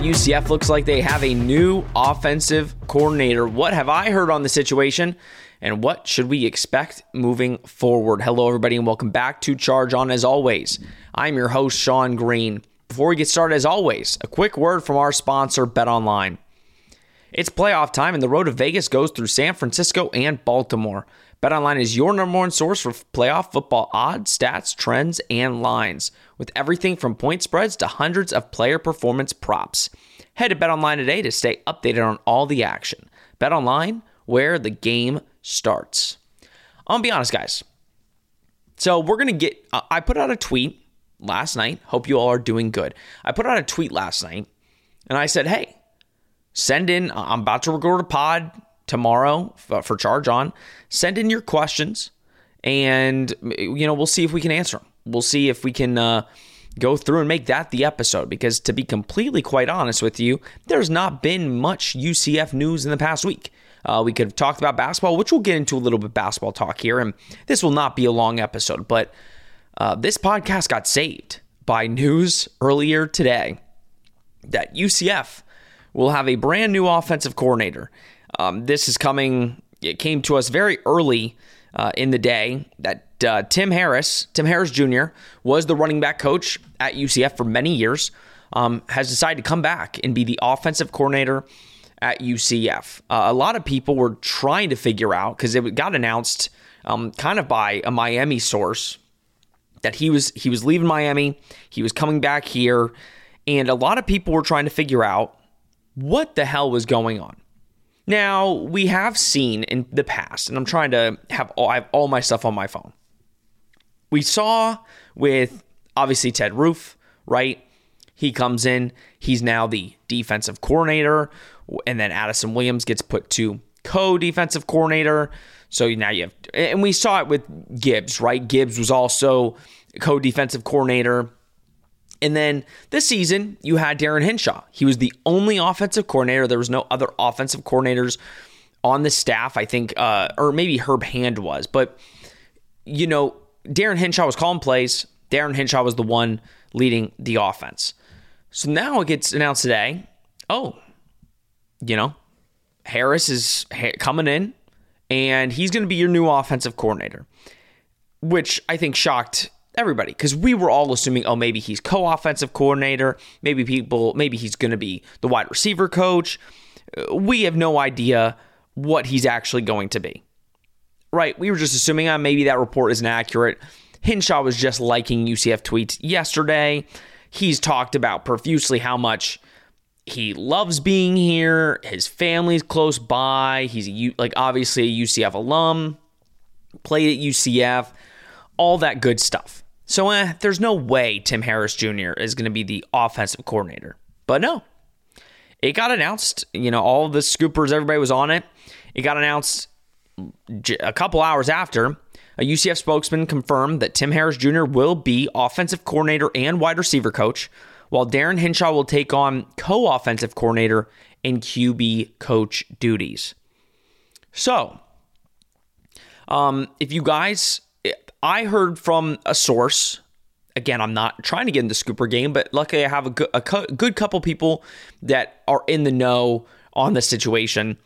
UCF looks like they have a new offensive coordinator. What have I heard on the situation? And what should we expect moving forward? Hello, everybody, and welcome back to Charge On. As always, I'm your host, Sean Green. Before we get started, as always, a quick word from our sponsor, Bet Online. It's playoff time, and the road to Vegas goes through San Francisco and Baltimore. BetOnline is your number one source for playoff football odds, stats, trends, and lines, with everything from point spreads to hundreds of player performance props. Head to BetOnline today to stay updated on all the action. BetOnline, where the game starts. I'll be honest, guys. So we're gonna get. Uh, I put out a tweet last night. Hope you all are doing good. I put out a tweet last night, and I said, "Hey, send in. I'm about to record a pod tomorrow for Charge On. Send in your questions, and you know we'll see if we can answer them. We'll see if we can uh, go through and make that the episode. Because to be completely quite honest with you, there's not been much UCF news in the past week. Uh, we could have talked about basketball, which we'll get into a little bit basketball talk here, and this will not be a long episode. But uh, this podcast got saved by news earlier today that UCF will have a brand new offensive coordinator. Um, this is coming, it came to us very early uh, in the day that uh, Tim Harris, Tim Harris Jr., was the running back coach at UCF for many years, um, has decided to come back and be the offensive coordinator at UCF. Uh, a lot of people were trying to figure out because it got announced um, kind of by a Miami source that he was he was leaving Miami, he was coming back here, and a lot of people were trying to figure out what the hell was going on. Now, we have seen in the past, and I'm trying to have all, I have all my stuff on my phone. We saw with obviously Ted Roof, right? He comes in, he's now the defensive coordinator, and then Addison Williams gets put to co defensive coordinator. So now you have, and we saw it with Gibbs, right? Gibbs was also co defensive coordinator. And then this season, you had Darin Hinshaw. He was the only offensive coordinator. There was no other offensive coordinators on the staff. I think, uh, or maybe Herb Hand was, but you know, Darin Hinshaw was calling plays. Darin Hinshaw was the one leading the offense. So now it gets announced today. Oh, you know, Harris is coming in, and he's going to be your new offensive coordinator, which I think shocked everybody because we were all assuming, oh, maybe he's co-offensive coordinator, maybe people, maybe he's going to be the wide receiver coach. We have no idea what he's actually going to be. Right? We were just assuming, uh, maybe that report isn't accurate. Hinshaw was just liking UCF tweets yesterday. He's talked about profusely how much he loves being here. His family's close by. He's like obviously a UCF alum, played at UCF, all that good stuff. So eh, there's no way Tim Harris Jr. is going to be the offensive coordinator. But no, it got announced. You know, all the scoopers, everybody was on it. It got announced a couple hours after. A UCF spokesman confirmed that Tim Harris Jr. will be offensive coordinator and wide receiver coach, while Darin Hinshaw will take on co offensive coordinator and QB coach duties. So, um, if you guys I heard from a source. Again, I'm not trying to get in the scooper game, but luckily I have a good, a good couple people that are in the know on the situation.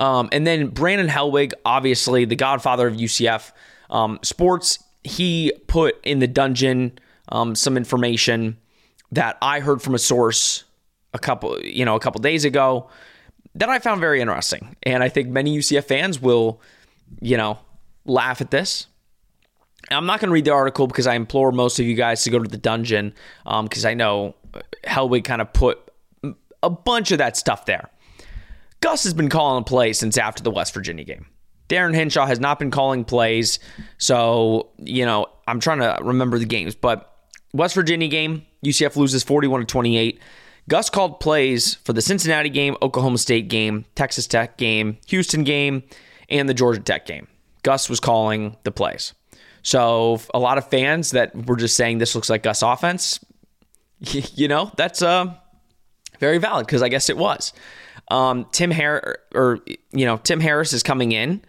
Um, and then Brandon Helwig, obviously the godfather of UCF um, sports, he put in the dungeon um, some information that I heard from a source a couple, you know, a couple days ago that I found very interesting. And I think many UCF fans will, you know, laugh at this. I'm not going to read the article because I implore most of you guys to go to the dungeon because um, I know Helwig kind of put a bunch of that stuff there. Gus has been calling plays since after the West Virginia game. Darin Hinshaw has not been calling plays. So, you know, I'm trying to remember the games, but West Virginia game, UCF loses 41 to 28. Gus called plays for the Cincinnati game, Oklahoma State game, Texas Tech game, Houston game, and the Georgia Tech game. Gus was calling the plays. So a lot of fans that were just saying this looks like Gus offense, you know, that's uh, very valid because I guess it was. Um, Tim Harris, or you know, Tim Harris is coming in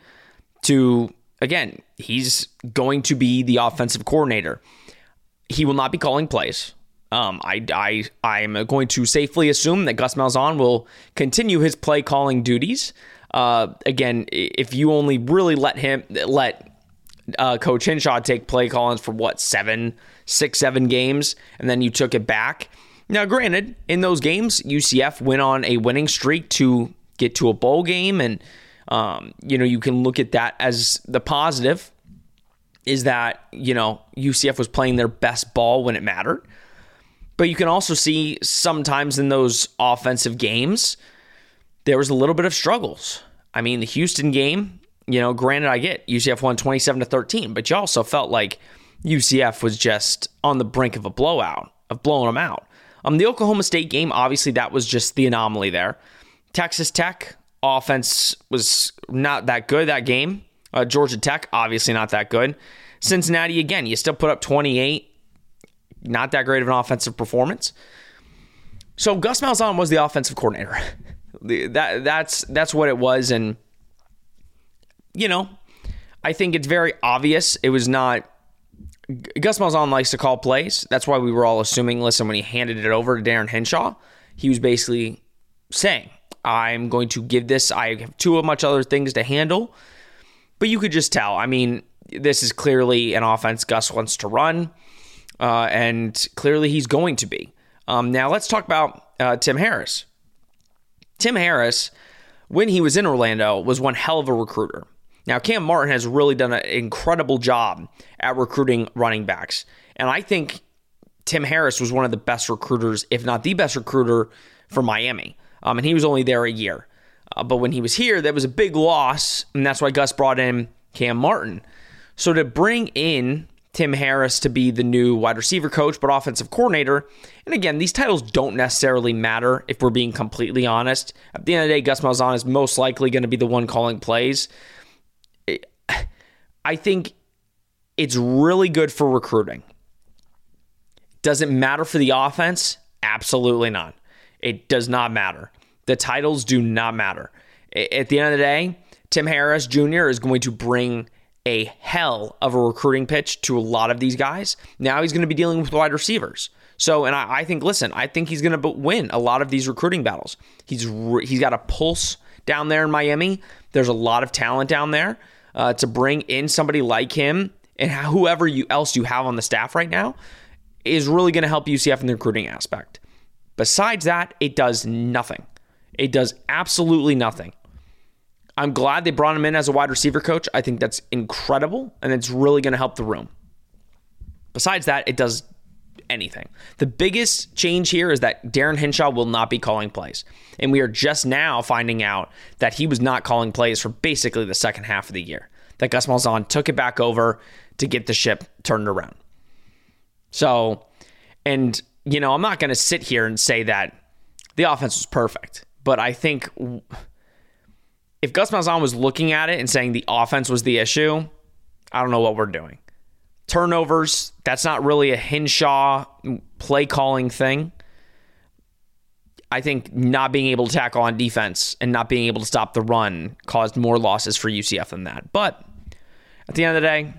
to again. He's going to be the offensive coordinator. He will not be calling plays. Um, I, I, I am going to safely assume that Gus Malzahn will continue his play calling duties. Uh, again, if you only really let him let uh, Coach Hinshaw take play callings for what seven, six, seven games, and then you took it back. Now, granted, in those games, UCF went on a winning streak to get to a bowl game, and um, you know you can look at that as the positive. Is that you know UCF was playing their best ball when it mattered. But you can also see sometimes in those offensive games, there was a little bit of struggles. I mean, the Houston game, you know, granted, I get UCF won 27 to 13, but you also felt like UCF was just on the brink of a blowout, of blowing them out. Um, the Oklahoma State game, obviously, that was just the anomaly there. Texas Tech offense was not that good that game. Uh, Georgia Tech, obviously, not that good. Cincinnati, again, you still put up 28 not that great of an offensive performance. So Gus Malzahn was the offensive coordinator. that that's that's what it was, and you know, I think it's very obvious it was not. Gus Malzahn likes to call plays. That's why we were all assuming. Listen, when he handed it over to Darin Hinshaw, he was basically saying, "I'm going to give this. I have too much other things to handle." But you could just tell. I mean, this is clearly an offense Gus wants to run uh, and clearly he's going to be. Um, now let's talk about uh, Tim Harris. Tim Harris, when he was in Orlando, was one hell of a recruiter. Now Cam Martin has really done an incredible job at recruiting running backs, and I think Tim Harris was one of the best recruiters, if not the best recruiter, for Miami. Um, and he was only there a year. Uh, but when he was here, that was a big loss, and that's why Gus brought in Cam Martin. So to bring in Tim Harris to be the new wide receiver coach, but offensive coordinator. And again, these titles don't necessarily matter if we're being completely honest. At the end of the day, Gus Malzahn is most likely going to be the one calling plays. I think it's really good for recruiting. Does it matter for the offense? Absolutely not. It does not matter. The titles do not matter. At the end of the day, Tim Harris Jr. is going to bring a hell of a recruiting pitch to a lot of these guys. Now he's going to be dealing with wide receivers. So, and I, I think, listen, I think he's going to win a lot of these recruiting battles. He's re- he's got a pulse down there in Miami. There's a lot of talent down there uh, to bring in somebody like him and whoever you else you have on the staff right now is really going to help UCF in the recruiting aspect. Besides that, it does nothing. It does absolutely nothing. I'm glad they brought him in as a wide receiver coach. I think that's incredible, and it's really going to help the room. Besides that, it does anything. The biggest change here is that Darren Hinshaw will not be calling plays. And we are just now finding out that he was not calling plays for basically the second half of the year. That Gus Malzahn took it back over to get the ship turned around. So, and, you know, I'm not going to sit here and say that the offense was perfect, but I think if Gus Malzahn was looking at it and saying the offense was the issue, I don't know what we're doing. Turnovers, that's not really a Hinshaw play calling thing. I think not being able to tackle on defense and not being able to stop the run caused more losses for UCF than that. But at the end of the day,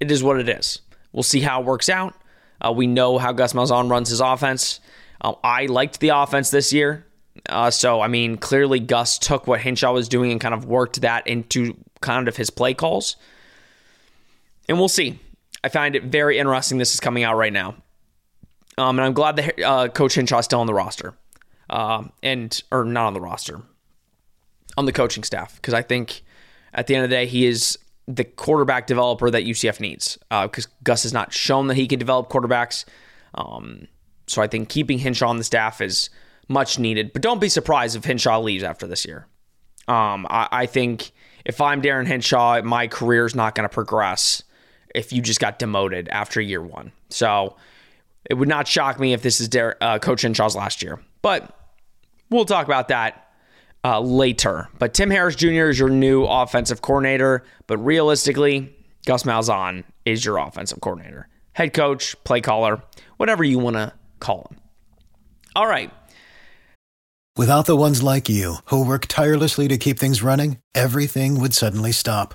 it is what it is. We'll see how it works out. Uh, we know how Gus Malzahn runs his offense. Uh, I liked the offense this year. Uh, so, I mean, clearly Gus took what Hinshaw was doing and kind of worked that into kind of his play calls. And we'll see. I find it very interesting this is coming out right now. Um, and I'm glad that uh, Coach is still on the roster, uh, and or not on the roster, on the coaching staff, because I think at the end of the day he is the quarterback developer that UCF needs. Because uh, Gus has not shown that he can develop quarterbacks, um, so I think keeping Hinshaw on the staff is much needed. But don't be surprised if Hinshaw leaves after this year. Um, I, I think if I'm Darin Hinshaw, my career is not going to progress if you just got demoted after year one. So it would not shock me if this is Der- uh, Coach Hinshaw's last year. But we'll talk about that uh, later. But Tim Harris Jr. is your new offensive coordinator. But realistically, Gus Malzahn is your offensive coordinator, head coach, play caller, whatever you want to call him. All right. Without the ones like you who work tirelessly to keep things running, everything would suddenly stop.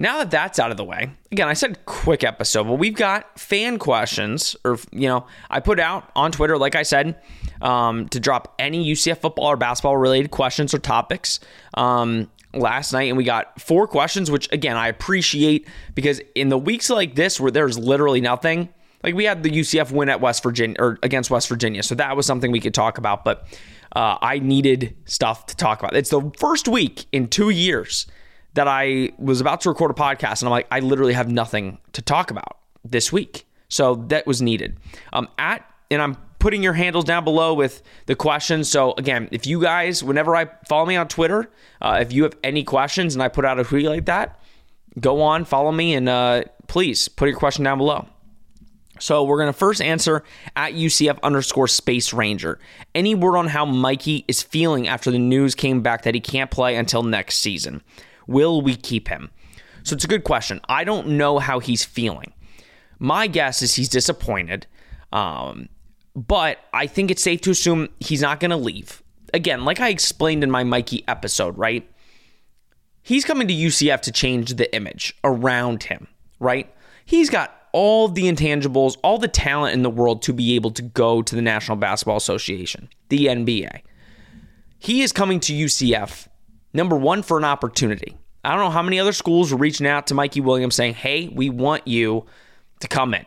Now that that's out of the way, again, I said quick episode, but we've got fan questions, or, you know, I put out on Twitter, like I said, um, to drop any UCF football or basketball related questions or topics. Um, last night and we got four questions which again I appreciate because in the weeks like this where there's literally nothing like we had the UCF win at West Virginia or against West Virginia so that was something we could talk about but uh, I needed stuff to talk about it's the first week in two years that I was about to record a podcast and I'm like I literally have nothing to talk about this week so that was needed um at and I'm putting your handles down below with the questions. So again, if you guys, whenever I follow me on Twitter, uh, if you have any questions and I put out a tweet like that, go on, follow me, and uh, please put your question down below. So we're gonna first answer at UCF underscore Space Ranger. Any word on how Mikey is feeling after the news came back that he can't play until next season? Will we keep him? So it's a good question. I don't know how he's feeling. My guess is he's disappointed. Um, but I think it's safe to assume he's not going to leave. Again, like I explained in my Mikey episode, right? He's coming to UCF to change the image around him, right? He's got all the intangibles, all the talent in the world to be able to go to the National Basketball Association, the NBA. He is coming to UCF, number one, for an opportunity. I don't know how many other schools were reaching out to Mikey Williams saying, hey, we want you to come in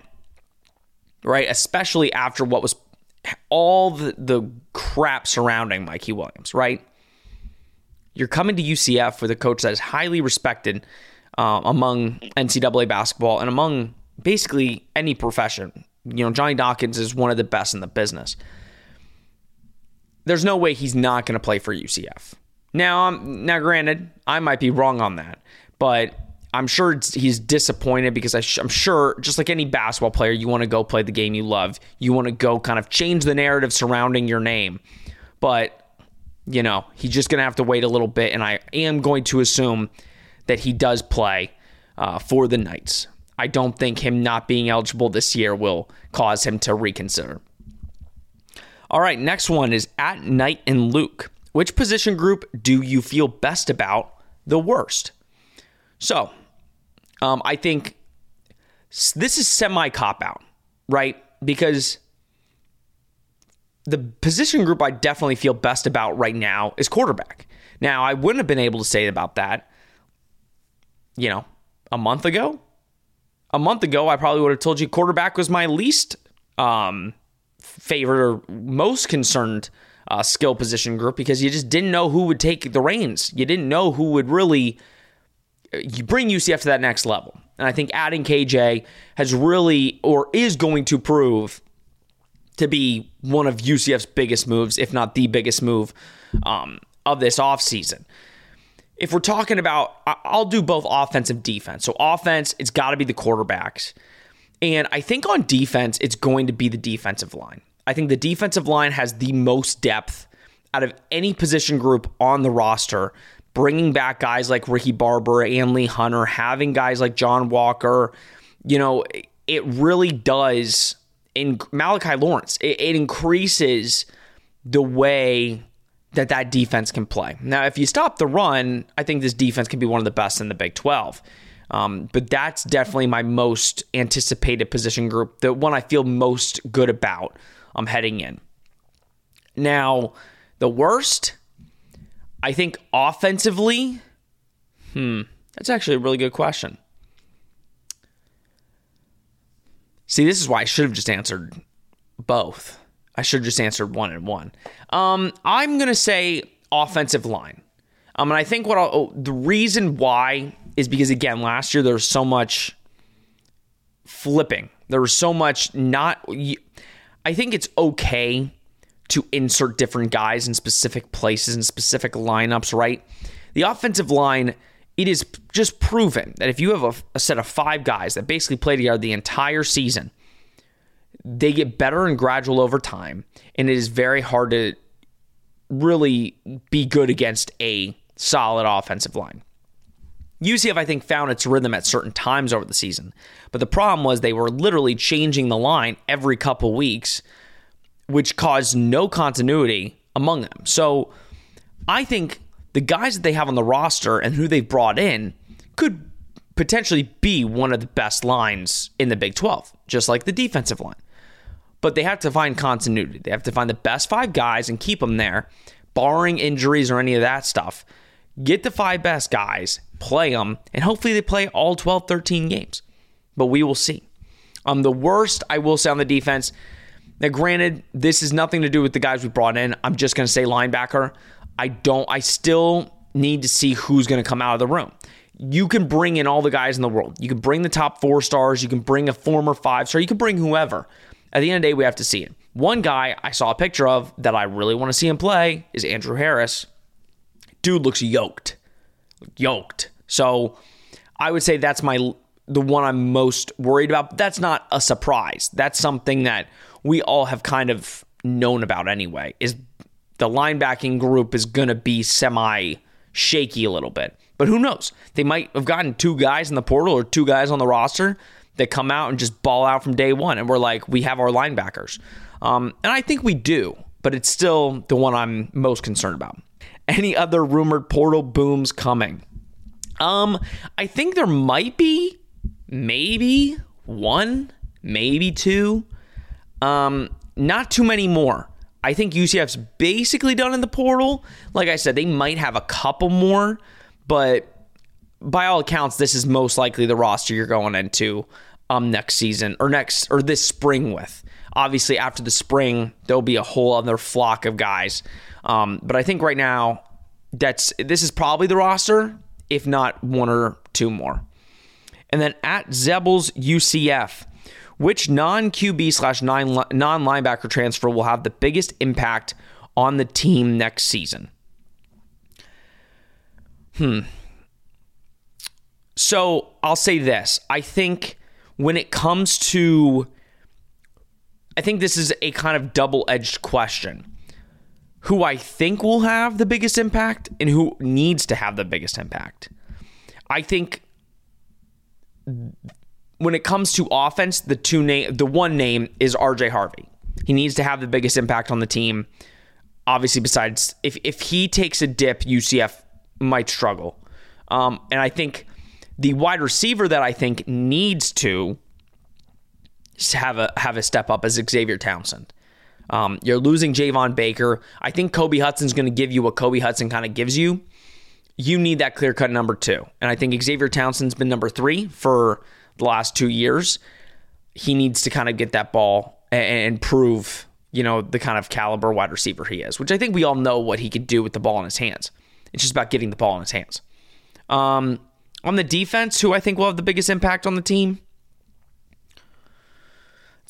right? Especially after what was all the, the crap surrounding Mikey Williams, right? You're coming to UCF with a coach that is highly respected uh, among NCAA basketball and among basically any profession. You know, Johnny Dawkins is one of the best in the business. There's no way he's not going to play for UCF. Now, um, now, granted, I might be wrong on that, but I'm sure he's disappointed because I'm sure, just like any basketball player, you want to go play the game you love. You want to go kind of change the narrative surrounding your name. But, you know, he's just to have to wait a little bit. And I am going to assume that he does play uh, for the Knights. I don't think him not being eligible this year will cause him to reconsider. All right, next one is at Knight and Luke. Which position group do you feel best about the worst? So, um, I think this is semi cop out, right? Because the position group I definitely feel best about right now is quarterback. Now, I wouldn't have been able to say about that, you know, a month ago. A month ago, I probably would have told you quarterback was my least um, favorite or most concerned uh, skill position group because you just didn't know who would take the reins. You didn't know who would really you bring UCF to that next level. And I think adding KJ has really or is going to prove to be one of UCF's biggest moves, if not the biggest move um, of this offseason. If we're talking about, I'll do both offense and defense. So, offense, it's got to be the quarterbacks. And I think on defense, it's going to be the defensive line. I think the defensive line has the most depth out of any position group on the roster bringing back guys like Ricky Barber and Lee Hunter, having guys like John Walker, you know, it really does. In Malachi Lawrence, it, it increases the way that that defense can play. Now, if you stop the run, I think this defense can be one of the best in the Big 12. Um, but that's definitely my most anticipated position group, the one I feel most good about um, heading in. Now, the worst, I think offensively, hmm, that's actually a really good question. See, this is why I should have just answered both. I should have just answered one and one. Um, I'm gonna say offensive line. Um, and I think what I'll, oh, the reason why is because again, last year there was so much flipping. There was so much not. I think it's okay to insert different guys in specific places and specific lineups. Right, the offensive line. It is just proven that if you have a, a set of five guys that basically play together the entire season, they get better and gradual over time, and it is very hard to really be good against a solid offensive line. UCF, I think, found its rhythm at certain times over the season. But the problem was they were literally changing the line every couple weeks, which caused no continuity among them. So I think the guys that they have on the roster and who they've brought in could potentially be one of the best lines in the Big 12, just like the defensive line. But they have to find continuity. They have to find the best five guys and keep them there, barring injuries or any of that stuff. Get the five best guys, play them, and hopefully they play all 12, 13 games. But we will see. Um, the worst I will say on the defense. Now, granted, this is nothing to do with the guys we brought in. I'm just going to say linebacker. I don't. I still need to see who's going to come out of the room. You can bring in all the guys in the world. You can bring the top four stars. You can bring a former five star. You can bring whoever. At the end of the day, we have to see it. One guy I saw a picture of that I really want to see him play is Andrew Harris dude looks yoked. Yoked. So I would say that's my the one I'm most worried about. That's not a surprise. That's something that we all have kind of known about anyway. Is the linebacking group is going to be semi shaky a little bit. But who knows? They might have gotten two guys in the portal or two guys on the roster that come out and just ball out from day one. And we're like, we have our linebackers. Um, and I think we do, but it's still the one I'm most concerned about any other rumored portal booms coming? Um, I think there might be maybe one, maybe two. Um, not too many more. I think UCF's basically done in the portal. Like I said, they might have a couple more, but by all accounts, this is most likely the roster you're going into um next season or next or this spring with. Obviously, after the spring, there'll be a whole other flock of guys um, but I think right now that's this is probably the roster, if not one or two more. And then at Zebbles UCF, which non QB slash non linebacker transfer will have the biggest impact on the team next season? Hmm. So I'll say this. I think when it comes to, I think this is a kind of double edged question who I think will have the biggest impact and who needs to have the biggest impact. I think when it comes to offense, the two name the one name is RJ Harvey. He needs to have the biggest impact on the team. Obviously, besides if if he takes a dip, UCF might struggle. Um, and I think the wide receiver that I think needs to have a have a step up as Xavier Townsend. Um, you're losing Javon Baker. I think Kobe Hudson's going to give you what Kobe Hudson kind of gives you. You need that clear cut number two. And I think Xavier Townsend's been number three for the last two years. He needs to kind of get that ball and prove, you know, the kind of caliber wide receiver he is, which I think we all know what he could do with the ball in his hands. It's just about getting the ball in his hands. Um, on the defense, who I think will have the biggest impact on the team,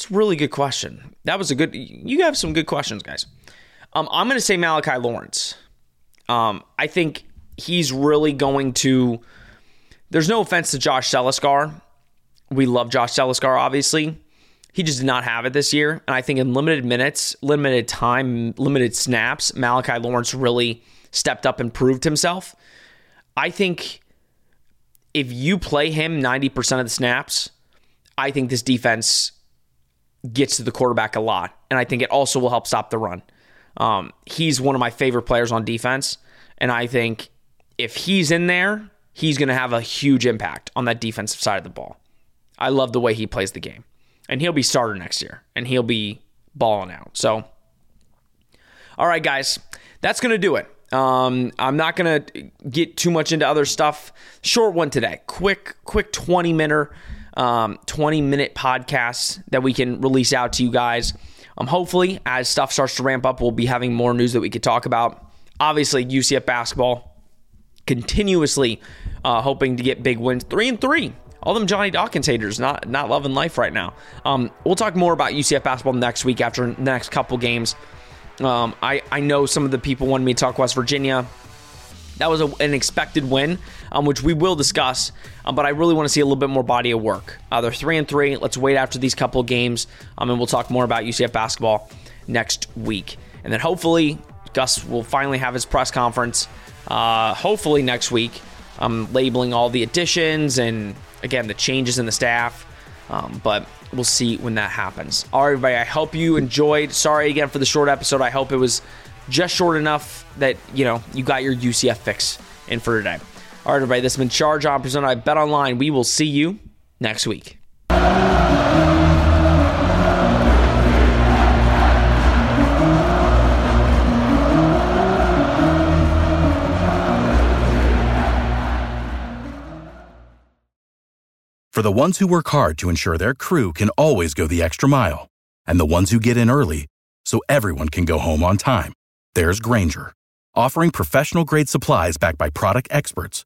it's a really good question. That was a good. You have some good questions, guys. Um, I'm going to say Malachi Lawrence. Um, I think he's really going to. There's no offense to Josh Celiscar. We love Josh Celiscar, obviously. He just did not have it this year. And I think in limited minutes, limited time, limited snaps, Malachi Lawrence really stepped up and proved himself. I think if you play him 90% of the snaps, I think this defense gets to the quarterback a lot. And I think it also will help stop the run. Um, he's one of my favorite players on defense. And I think if he's in there, he's going to have a huge impact on that defensive side of the ball. I love the way he plays the game. And he'll be starter next year and he'll be balling out. So, all right, guys, that's going to do it. Um, I'm not going to get too much into other stuff. Short one today. Quick, quick 20 minute, um, 20 minute podcasts that we can release out to you guys. Um, hopefully, as stuff starts to ramp up, we'll be having more news that we could talk about. Obviously, UCF basketball continuously uh, hoping to get big wins. Three and three. All them Johnny Dawkins haters not not loving life right now. Um, we'll talk more about UCF basketball next week after the next couple games. Um, I I know some of the people wanted me to talk West Virginia. That was a, an expected win, um, which we will discuss. Um, but I really want to see a little bit more body of work. Uh, they're three and three. Let's wait after these couple games, um, and we'll talk more about UCF basketball next week. And then hopefully Gus will finally have his press conference. Uh, hopefully next week, um, labeling all the additions and again the changes in the staff. Um, but we'll see when that happens. All right, everybody. I hope you enjoyed. Sorry again for the short episode. I hope it was just short enough that you know you got your UCF fix in for today. All right, everybody. This has been Charge On presented by Bet Online. We will see you next week. For the ones who work hard to ensure their crew can always go the extra mile, and the ones who get in early so everyone can go home on time, there's Grainger, offering professional grade supplies backed by product experts